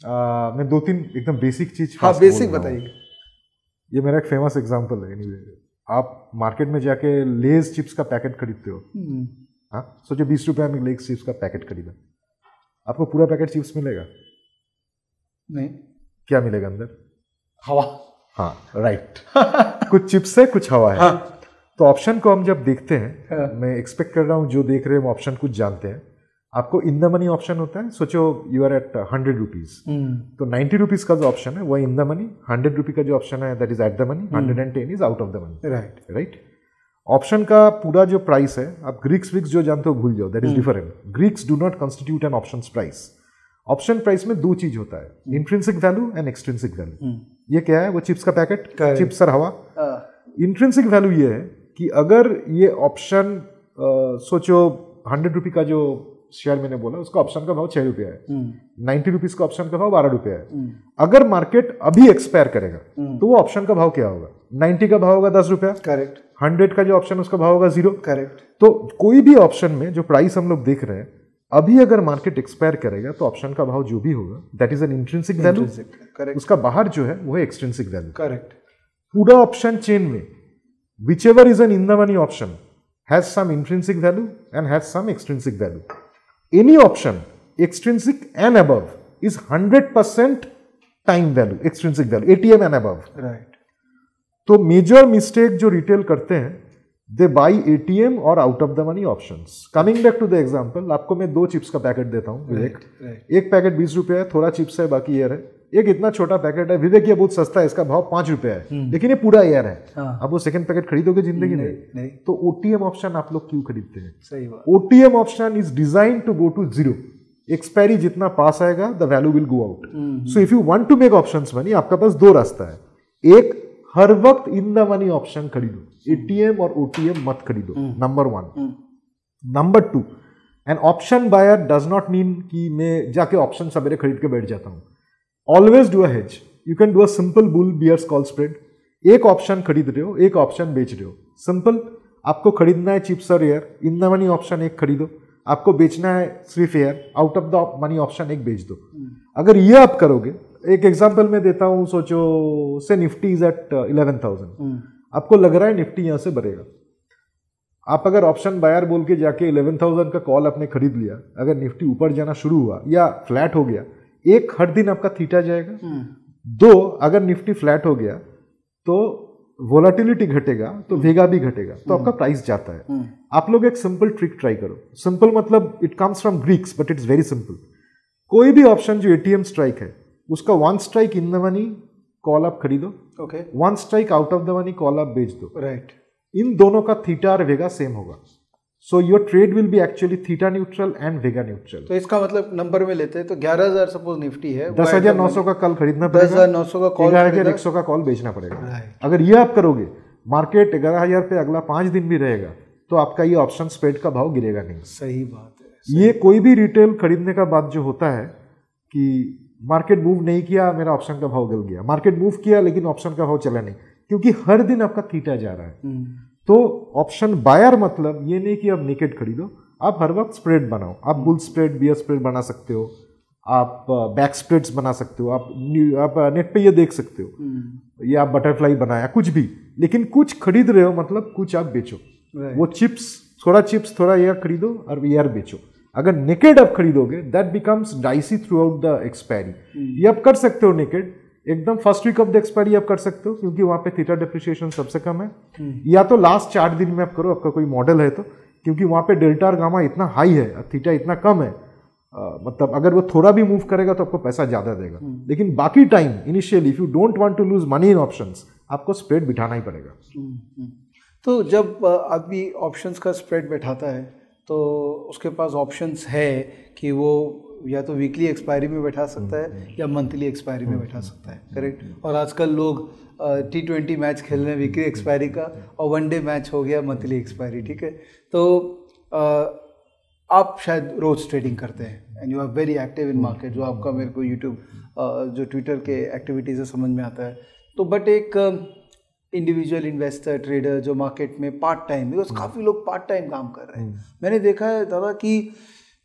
आ, मैं दो तीन एकदम बेसिक चीज़ हाँ बेसिक बताइए। ये मेरा एक फ़ेमस एग्ज़ाम्पल है एनीवे आप मार्केट में जाके लेज चिप्स का पैकेट खरीदते हो। हाँ? सोचो बीस रुपये में लेज चिप्स का पैकेट खरीदा। आपको पूरा पैकेट चिप्स मिलेगा? नहीं। क्या मिलेगा अंदर? हवा। हाँ राइट कुछ चिप्स है कुछ हवा है। हाँ। तो ऑप्शन को हम जब देखते हैं हाँ। मैं एक्सपेक्ट कर रहा हूँ जो देख रहे हैं ऑप्शन कुछ जानते हैं। आपको इन द मनी ऑप्शन होता है सोचो you are at hundred rupees तो नाइन्टी रुपीज़ का जो ऑप्शन है वो in the money hundred rupee का जो ऑप्शन है that is at the money hundred and ten is out of the money right right option का पूरा जो प्राइस है आप ग्रीक्स विक्स जो जानते हो भूल जाओ that is different Greeks do not constitute an option price option price में दो चीज़ होता है intrinsic value and extrinsic value ये क्या है? वो चिप्स का पैकेट चिप्स और हवा. इंट्रेंसिक वैल्यू ये है कि अगर ये ऑप्शन सोचो हंड्रेड रुपी का जो शेयर मैंने बोला उसका ऑप्शन का भाव छह रुपया है। नाइन्टी रुपीज़ का ऑप्शन का भाव बारह रुपया है। अगर मार्केट अभी एक्सपायर करेगा तो वो ऑप्शन का भाव क्या होगा? नाइन्टी का भाव होगा दस रुपया। करेक्ट हंड्रेड का जो ऑप्शन उसका भाव होगा ज़ीरो। करेक्ट तो कोई भी ऑप्शन में जो प्राइस हम लोग देख रहे हैं अभी अगर मार्केट एक्सपायर करेगा तो ऑप्शन का भाव जो भी होगा that is an intrinsic value correct उसका बाहर जो है वो है एक्सट्रेंसिक वैल्यू करेक्ट पूरा ऑप्शन चेन में whichever is an in the money option has some intrinsic value and has some extrinsic value any option extrinsic and above is 100% time value extrinsic value atm and above. Right. तो major mistake जो retail करते हैं they buy ATM और out of the money option coming back to the example आपको मैं दो chips का packet देता हूँ right, right. एक पैकेट बीस रुपया है थोड़ा चिप्स है बाकी एयर है एक इतना छोटा पैकेट है विवेक ये बहुत सस्ता है इसका भाव पाँच रुपया है। लेकिन ये पूरा एयर है। हाँ। अब वो सेकंड पैकेट खरीदोगे ज़िंदगी में? नहीं तो ओटीएम ऑप्शन आप लोग क्यों खरीदते हैं? सही बात। OTM option is design to go to zero expiry जितना पास आएगा the value will go out so if you want to make options money आपका पास दो रास्ता है। एक हर वक्त इन द मनी ऑप्शन खरीदो। एटीएम और ओटीएम मत खरीदो। Number one number two an option buyer does not mean कि मैं जाके ऑप्शन सवेरे खरीद के बैठ जाता हूँ। Always do a hedge you can do a simple bull bears call spread एक ऑप्शन खरीद रहे हो एक ऑप्शन बेच रहे हो। सिंपल आपको खरीदना है चिप्स और air in the money option एक खरीदो। आपको बेचना है सिर्फ़ air out of the money option एक बेच दो। अगर ये आप करोगे एक एग्ज़ाम्पल मैं देता हूँ सोचो say Nifty is at eleven thousand आपको लग रहा है निफ्टी यहाँ से बढ़ेगा। आप अगर ऑप्शन बायर बोल के जाके इलेवन थाउज़ेंड का कॉल आपने खरीद लिया अगर निफ्टी ऊपर जाना शुरू हुआ या फ्लैट हो गया एक हर दिन आपका थीटा जाएगा। दो अगर निफ्टी फ्लैट हो गया तो वोलाटिलिटी घटेगा तो वेगा भी घटेगा तो आपका प्राइस जाता है। आप लोग एक सिंपल ट्रिक ट्राई करो। सिंपल मतलब it comes from Greeks but it's very simple कोई भी ऑप्शन जो एटीएम स्ट्राइक है उसका one strike in the money call आप खरीदो। Okay one strike out of the money call आप बेच दो। Right right. इन दोनों का थीटा और वेगा सेम होगा। So your trade will be actually theta neutral and vega neutral तो इसका मतलब नंबर में लेते हैं तो ग्यारह हज़ार सपोज़ निफ्टी है दस हज़ार नौ सौ का कल खरीदना दस पड़ेगा हज़ार नौ सौ का कॉल ग्यारह हज़ार एक सौ का कॉल बेचना पड़ेगा। अगर ये आप करोगे मार्केट ग्यारह हज़ार पे अगला पाँच दिन भी रहेगा तो आपका ये ऑप्शन स्प्रेड का भाव गिरेगा नहीं। सही बात है ये कोई भी रिटेल खरीदने का बात जो होता है कि मार्केट मूव नहीं किया मेरा ऑप्शन का भाव गिर गया। मार्केट मूव किया लेकिन ऑप्शन का भाव चला नहीं। क्योंकि हर दिन आपका थीटा जा रहा है। हम्म, तो ऑप्शन बायर मतलब ये नहीं कि आप निकेट खरीदो आप हर वक्त स्प्रेड बनाओ। आप बुल स्प्रेड बियर स्प्रेड बना सकते हो। आप बैक स्प्रेड्स बना सकते हो। आप आप नेट पे ये देख सकते हो। हम्म, ये आप बटरफ्लाई बनाया कुछ भी। लेकिन कुछ खरीद रहे हो मतलब कुछ आप बेचो। वो चिप्स थोड़ा चिप्स थोड़ा एयर खरीदो और एयर बेचो। अगर नेकेड आप खरीदोगे that becomes dicey throughout the expiry ये आप कर सकते हो नेकेड एकदम first week of the expiry आप कर सकते हो क्योंकि वहाँ पे थीटा डिप्रिशिएशन सबसे कम है। या तो लास्ट चार दिन में आप करो आपका कोई मॉडल है तो क्योंकि वहाँ पे डेल्टा और गामा इतना हाई है और थीटा इतना कम है। आ, मतलब अगर वो थोड़ा भी मूव करेगा तो आपको पैसा ज़्यादा देगा। लेकिन बाकी time initially if you don't want to lose money in options आपको स्प्रेड बिठाना ही पड़ेगा। तो जब आदमी ऑप्शंस का स्प्रेड बैठाता है तो उसके पास ऑप्शंस है कि वो या तो वीकली एक्सपायरी में बैठा सकता है या मंथली एक्सपायरी में बैठा सकता है करेक्ट और आजकल लोग टी ट्वेंटी मैच खेल रहे हैं वीकली एक्सपायरी का और वन डे मैच हो गया मंथली एक्सपायरी ठीक है? तो आप शायद रोज ट्रेडिंग करते हैं and you are very active in market जो आपका मेरे को यूट्यूब जो ट्विटर के एक्टिविटीज़ है समझ में आता है। तो बट एक इंडिविजुअल इन्वेस्टर ट्रेडर जो मार्केट में पार्ट टाइम बिकॉज़ काफ़ी लोग पार्ट टाइम काम कर रहे हैं। मैंने देखा है दादा कि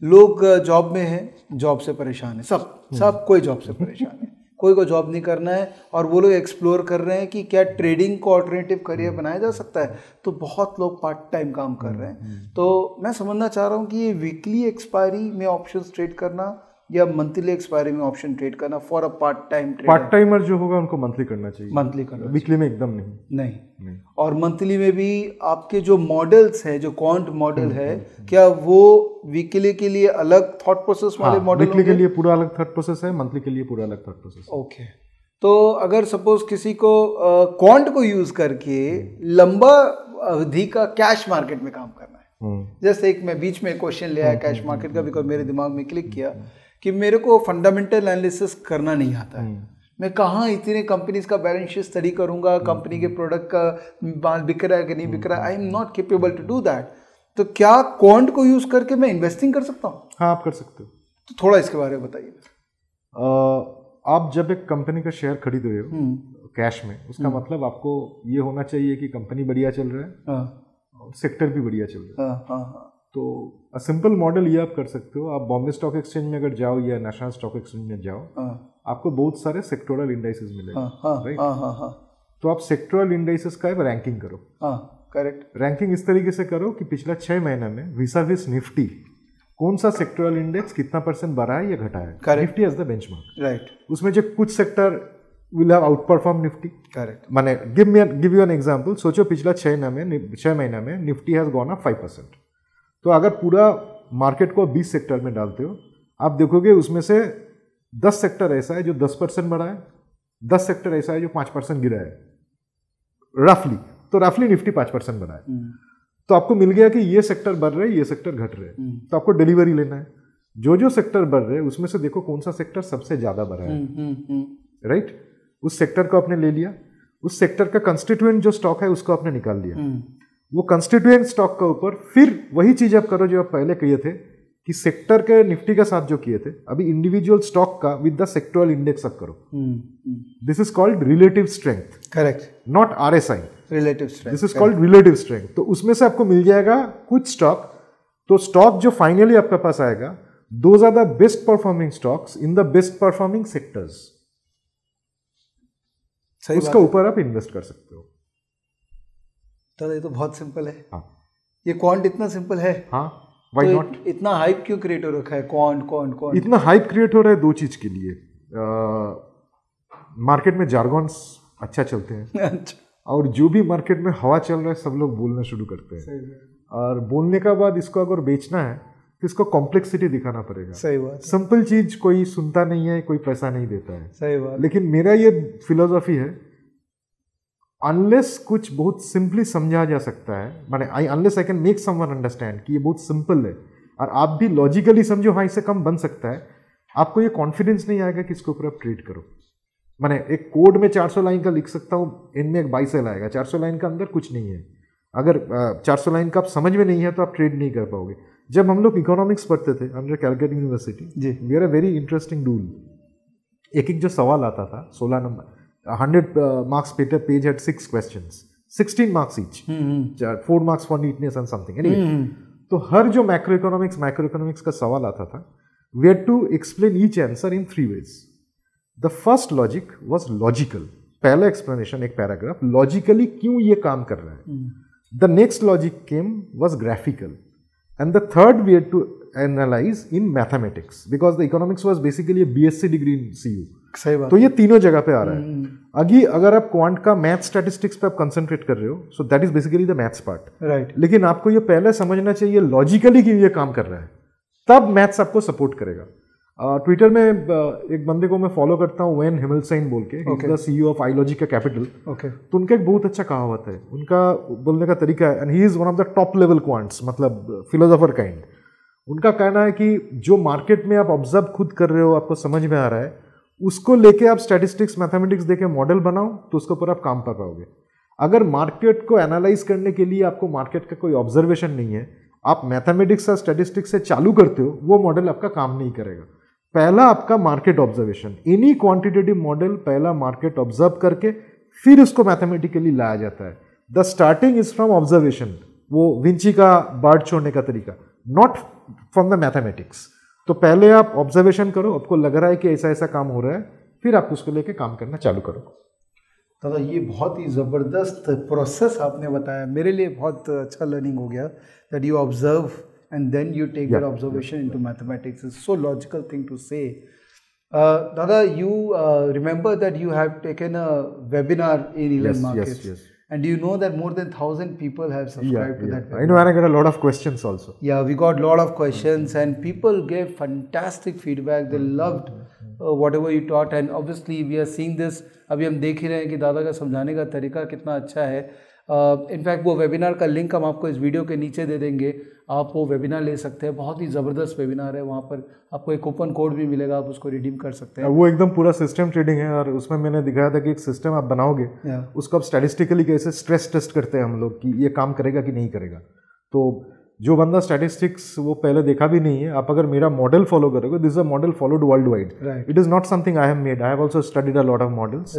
लोग जॉब में हैं जॉब से परेशान है सब सब कोई जॉब से परेशान है। कोई को जॉब नहीं करना है और वो लोग एक्सप्लोर कर रहे हैं कि क्या ट्रेडिंग को ऑल्टरनेटिव करियर बनाया जा सकता है। तो बहुत लोग पार्ट टाइम काम कर रहे हैं। तो मैं समझना चाह रहा हूँ कि ये वीकली एक्सपायरी में ऑप्शन ट्रेड करना या मंथली एक्सपायरी में ऑप्शन ट्रेड करना for a part time part timer जो होगा उनको मंथली करना चाहिए। मंथली करना वीकली में एकदम नहीं। नहीं, नहीं। और मंथली में भी आपके जो मॉडल्स हैं जो कॉन्ट मॉडल है क्या वो वीकली के लिए अलग थॉट प्रोसेस वाले मॉडल वीकली के लिए पूरा अलग थॉट प्रोसेस है मंथली के लिए पूरा अलग थॉट प्रोसेस ओके तो अगर सपोज़ किसी को कॉन्ट को यूज़ करके लंबा अवधि का कैश मार्केट में काम करना है। जैसे एक मैं बीच में क्वेश्चन ले आया कैश मार्केट का बिकॉज़ मेरे दिमाग में क्लिक किया। कि मेरे को फंडामेंटल एनालिसिस करना नहीं आता है। मैं कहाँ इतने कंपनीज़ का बैलेंस शीट स्टडी करूँगा कंपनी के प्रोडक्ट का माल बिक रहा है कि नहीं बिक रहा है? I am not capable to do that तो क्या कॉन्ट को यूज़ करके मैं इन्वेस्टिंग कर सकता हूँ? हाँ आप कर सकते हो। तो थोड़ा इसके बारे में बताइए। आप जब एक कंपनी का शेयर खरीद रहे हो कैश में उसका मतलब आपको ये होना चाहिए कि कंपनी बढ़िया चल रहा है और सेक्टर भी बढ़िया चल रहा है। हाँ, हाँ, हाँ. तो सिंपल मॉडल ये आप कर सकते हो। आप बॉम्बे स्टॉक एक्सचेंज में अगर जाओ या नेशनल स्टॉक एक्सचेंज में जाओ हाँ। आपको बहुत सारे सेक्टोरल इंडाइसेस मिलेंगे राइट हाँ, हाँ, तो आप सेक्टोरल इंडाइसेस का रैंकिंग करो। करेक्ट रैंकिंग इस तरीके से करो कि पिछला छह महीने में विसा विस निफ्टी कौन सा सेक्टोरल इंडेक्स कितना परसेंट बढ़ा है या घटा है? Nifty as the benchmark right उसमें जो कुछ sector will have outperform Nifty correct माने give me give you an example सोचो पिछला छह महीने में छह महीने में Nifty has gone up five percent तो अगर पूरा मार्केट को बीस सेक्टर में डालते हो आप देखोगे उसमें से दस सेक्टर ऐसा है जो दस परसेंट बढ़ा है दस सेक्टर ऐसा है जो पाँच परसेंट गिरा है। रफली तो रफली निफ्टी पाँच परसेंट बढ़ा है। हम्म। तो आपको मिल गया कि ये सेक्टर बढ़ रहे हैं ये सेक्टर घट रहे। हम्म। तो आपको डिलीवरी लेना है। जो जो सेक्टर बढ़ रहे उसमें से देखो कौन सा सेक्टर सबसे ज़्यादा बढ़ा है। राइट हम्म, उस सेक्टर को आपने ले लिया। उस सेक्टर का कंस्टिट्यूएंट जो स्टॉक है उसको आपने निकाल लिया। वो कंस्टिट्यूएंट स्टॉक का ऊपर फिर वही चीज़ आप करो जो आप पहले कहे थे कि सेक्टर के निफ्टी के साथ जो किए थे अभी इंडिविजुअल स्टॉक का विद द सेक्टोरल इंडेक्स आप करो। This is called relative strength correct not R S I relative this is called relative strength तो उसमें से आपको मिल जाएगा कुछ स्टॉक तो स्टॉक जो फाइनली आपके पास आएगा those are the best performing stocks in the best performing sectors उसका ऊपर आप इन्वेस्ट कर सकते हो। दादा ये तो बहुत सिंपल है। हाँ। ये क्वांट इतना सिंपल है। हाँ वाई नॉट तो इतना हाइप क्यों क्रिएट हो रखा है? क्वांट क्वांट क्वांट इतना हाइप क्रिएट हो रहा है दो चीज़ के लिए। मार्केट में जारगॉन्स अच्छा चलते हैं। अच्छा। और जो भी मार्केट में हवा चल रहा है सब लोग बोलना शुरू करते हैं। और बोलने का बाद इसको अगर बेचना है तो इसको कॉम्प्लेक्सिटी दिखाना पड़ेगा। सही बात सिंपल चीज़ कोई सुनता नहीं है कोई पैसा नहीं देता है। सही बात लेकिन मेरा ये फिलोसॉफी है अनलेस कुछ बहुत सिंपली समझा जा सकता है माने I unless I can make someone understand कि ये बहुत सिंपल है और आप भी लॉजिकली समझो हाँ इससे कम बन सकता है आपको ये कॉन्फिडेंस नहीं आएगा कि इसके ऊपर आप ट्रेड करो। मैंने एक कोड में 400 लाइन का लिख सकता हूँ इनमें एक बाई सेल आएगा 400 लाइन का अंदर कुछ नहीं है। अगर 400 लाइन का आप समझ में नहीं है तो आप ट्रेड नहीं कर पाओगे। जब हम लोग इकोनॉमिक्स पढ़ते थे under Calcutta university ji. We are a very interesting rule एक एक जो सवाल आता था सोलह नंबर हंड्रेड मार्क्स uh, marks पेज page had six questions. 16 marks each. Mm-hmm. four marks for neatness hmm, hmm. तो हर जो माइक्रो इकोनॉमिक्स मैक्रो इकोनॉमिक्स का सवाल आता था we had to explain each answer in three ways the first logic was logical पहला explanation एक paragraph logically क्यों ये काम कर रहा है? The next logic came was graphical and the third we had to analyse in mathematics because the economics was basically B S C degree in C U सही बात तो ये तीनों जगह पे आ रहा है। अगी अगर आप क्वांट का मैथ स्टैटिस्टिक्स पे आप कंसंट्रेट कर रहे हो so that is basically the maths part right लेकिन आपको ये पहले समझना चाहिए लॉजिकली कि ये काम कर रहा है। तब मैथ्स आपको सपोर्ट करेगा। ट्विटर uh, में uh, एक बंदे को मैं फॉलो करता हूँ वेन हिमलसाइन बोल के। सीईओ ऑफ़ आईलॉजी का कैपिटल ओके तो उनका एक बहुत अच्छा कहावत है। उनका बोलने का तरीका है and he is one of the top level quants मतलब फिलोसोफर काइंड उनका कहना है कि जो मार्केट में आप ऑब्ज़र्व खुद कर रहे हो आपको समझ में आ रहा है उसको लेके आप स्टैटिस्टिक्स मैथमेटिक्स देके मॉडल बनाओ तो उसके ऊपर आप काम कर पाओगे। अगर मार्केट को एनालाइज करने के लिए आपको मार्केट का कोई ऑब्जर्वेशन नहीं है, आप मैथमेटिक्स और स्टैटिस्टिक्स से चालू करते हो, वो मॉडल आपका काम नहीं करेगा। पहला आपका market observation any quantitative model पहला मार्केट ऑब्ज़र्व करके, फिर उसको मैथमेटिकली लाया जाता है। The starting is from observation वो विंची का बाढ़ छोड़ने का तरीका नॉट फ्रॉम द मैथमेटिक्स तो पहले आप ऑब्जर्वेशन करो आपको लग रहा है कि ऐसा ऐसा काम हो रहा है फिर आप उसको लेके काम करना चालू करो। दादा ये बहुत ही ज़बरदस्त प्रोसेस आपने बताया। मेरे लिए बहुत अच्छा लर्निंग हो गया that you observe and then you take that Yeah, observation into mathematics is so logical thing to say दादा you remember that you have taken a webinar in Yes, yes, yes. and you know that more than 1000 people have subscribed to that I webinar. know, and I get a lot of questions also. Yeah, we got a lot of questions and people gave fantastic feedback. They loved uh, whatever you taught and obviously we are seeing this. अभी हम देख ही रहे हैं कि दादा का समझाने का तरीका कितना अच्छा है इनफैक्ट वो वेबिनार का लिंक हम आपको इस वीडियो के नीचे दे देंगे। आप वो वेबिनार ले सकते हैं। बहुत ही ज़बरदस्त वेबिनार है वहाँ पर। आपको एक कूपन कोड भी मिलेगा आप उसको रिडीम कर सकते हैं। वो एकदम पूरा सिस्टम ट्रेडिंग है और उसमें मैंने दिखाया था कि एक सिस्टम आप बनाओगे उसको आप स्टैटिस्टिकली कैसे स्ट्रेस टेस्ट करते हैं हम लोग कि ये काम करेगा कि नहीं करेगा। तो जो बंदा स्टैटिस्टिक्स वो पहले देखा भी नहीं है आप अगर मेरा मॉडल फॉलो करोगे this a model followed worldwide it is not something I have made I have also studied a lot of models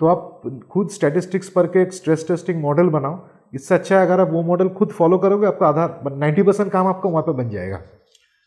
तो आप खुद स्टैटिस्टिक्स पर के एक स्ट्रेस टेस्टिंग मॉडल बनाओ। इससे अच्छा है अगर आप वो मॉडल खुद फॉलो करोगे आपका आधार नाइन्टी परसेंट काम आपका वहाँ पर बन जाएगा।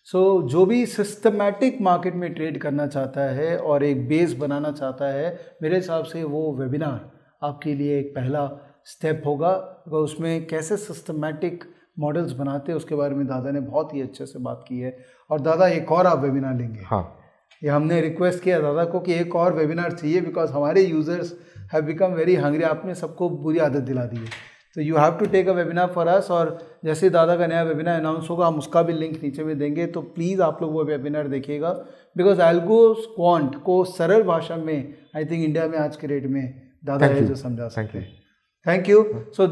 सो so, जो भी सिस्टमैटिक मार्केट में ट्रेड करना चाहता है और एक बेस बनाना चाहता है मेरे हिसाब से वो वेबिनार आपके लिए एक पहला स्टेप होगा। because उसमें कैसे सिस्टमैटिक मॉडल्स बनाते हैं उसके बारे में दादा ने बहुत ही अच्छे से बात की है। और दादा एक और आप वेबिनार लेंगे। हाँ। ये हमने रिक्वेस्ट किया दादा को कि एक और वेबिनार चाहिए बिकॉज़ हमारे users have become very hungry आपने सबको बुरी आदत दिला दी है। तो you have to take a webinar for us और जैसे दादा का नया वेबिनार अनाउंस होगा हम उसका भी लिंक नीचे में देंगे। तो प्लीज़ आप लोग वो वेबिनार देखिएगा। बिकॉज़ एल्गो क्वांट को सरल भाषा में आई थिंक इंडिया में आज के रेट में दादा जो समझा सकते हैं। थैंक यू सो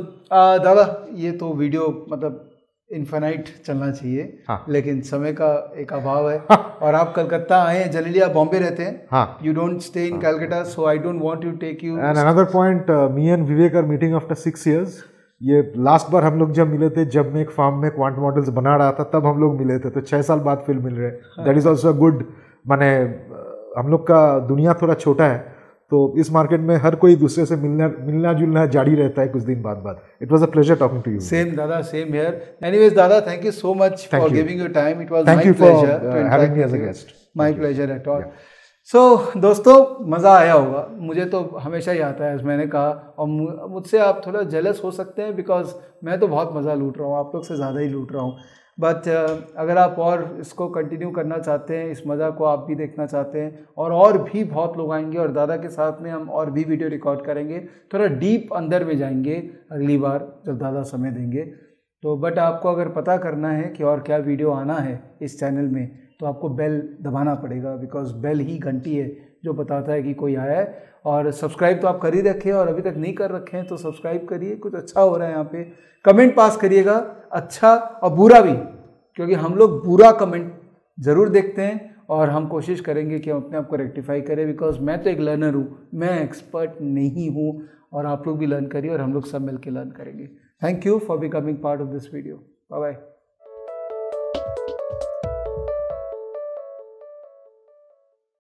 दादा ये तो वीडियो मतलब इन्फानाइट चलना चाहिए हाँ। लेकिन समय का एक अभाव है। हाँ. और आप कलकत्ता आए हैं जनरली आप बॉम्बे रहते हैं। you don't stay in Calcutta, so I don't want to take you. And another point me and Vivek are meeting after six years ये लास्ट बार हम लोग जब मिले थे जब मैं एक फार्म में क्वांट मॉडल्स बना रहा था तब हम लोग मिले थे तो छः साल बाद फिर मिल रहे दैट इज़ ऑल्सो गुड माने हम लोग का दुनिया थोड़ा छोटा है। तो इस मार्केट में हर कोई दूसरे से मिलना मिलना जुलना जारी रहता है कुछ दिन बाद बाद it was a pleasure talking to you same दादा सेम हेयर एनी दादा thank you so much for giving you time it was thank you for guest my pleasure at all so दोस्तों मज़ा आया होगा। मुझे तो हमेशा ही आता है एज मैंने कहा। और मुझसे आप थोड़ा जेलस हो सकते हैं बिकॉज़ मैं तो बहुत मज़ा लूट रहा हूँ। आप लोग से ज़्यादा ही लूट रहा हूँ। बट अगर आप और इसको कंटिन्यू करना चाहते हैं, इस मज़ा को आप भी देखना चाहते हैं, और और भी बहुत लोग आएँगे और दादा के साथ में हम और भी वीडियो रिकॉर्ड करेंगे, थोड़ा डीप अंदर में जाएँगे अगली बार जब दादा समय देंगे। तो बट आपको अगर पता करना है कि और क्या वीडियो आना है इस चैनल में तो आपको बेल दबाना पड़ेगा बिकॉज़ बेल ही घंटी है जो बताता है कि कोई आया है। और सब्सक्राइब तो आप कर ही रखे और अभी तक नहीं कर रखे हैं तो सब्सक्राइब करिए। कुछ अच्छा हो रहा है यहाँ पे। कमेंट पास करिएगा। अच्छा और बुरा भी, क्योंकि हम लोग बुरा कमेंट ज़रूर देखते हैं और हम कोशिश करेंगे कि हम अपने आप को रेक्टिफाई करें बिकॉज़ मैं तो एक लर्नर हूँ। मैं एक्सपर्ट नहीं हूँ और आप लोग भी लर्न करिए और हम लोग सब मिलकर लर्न करेंगे। Thank you for becoming part of this video bye bye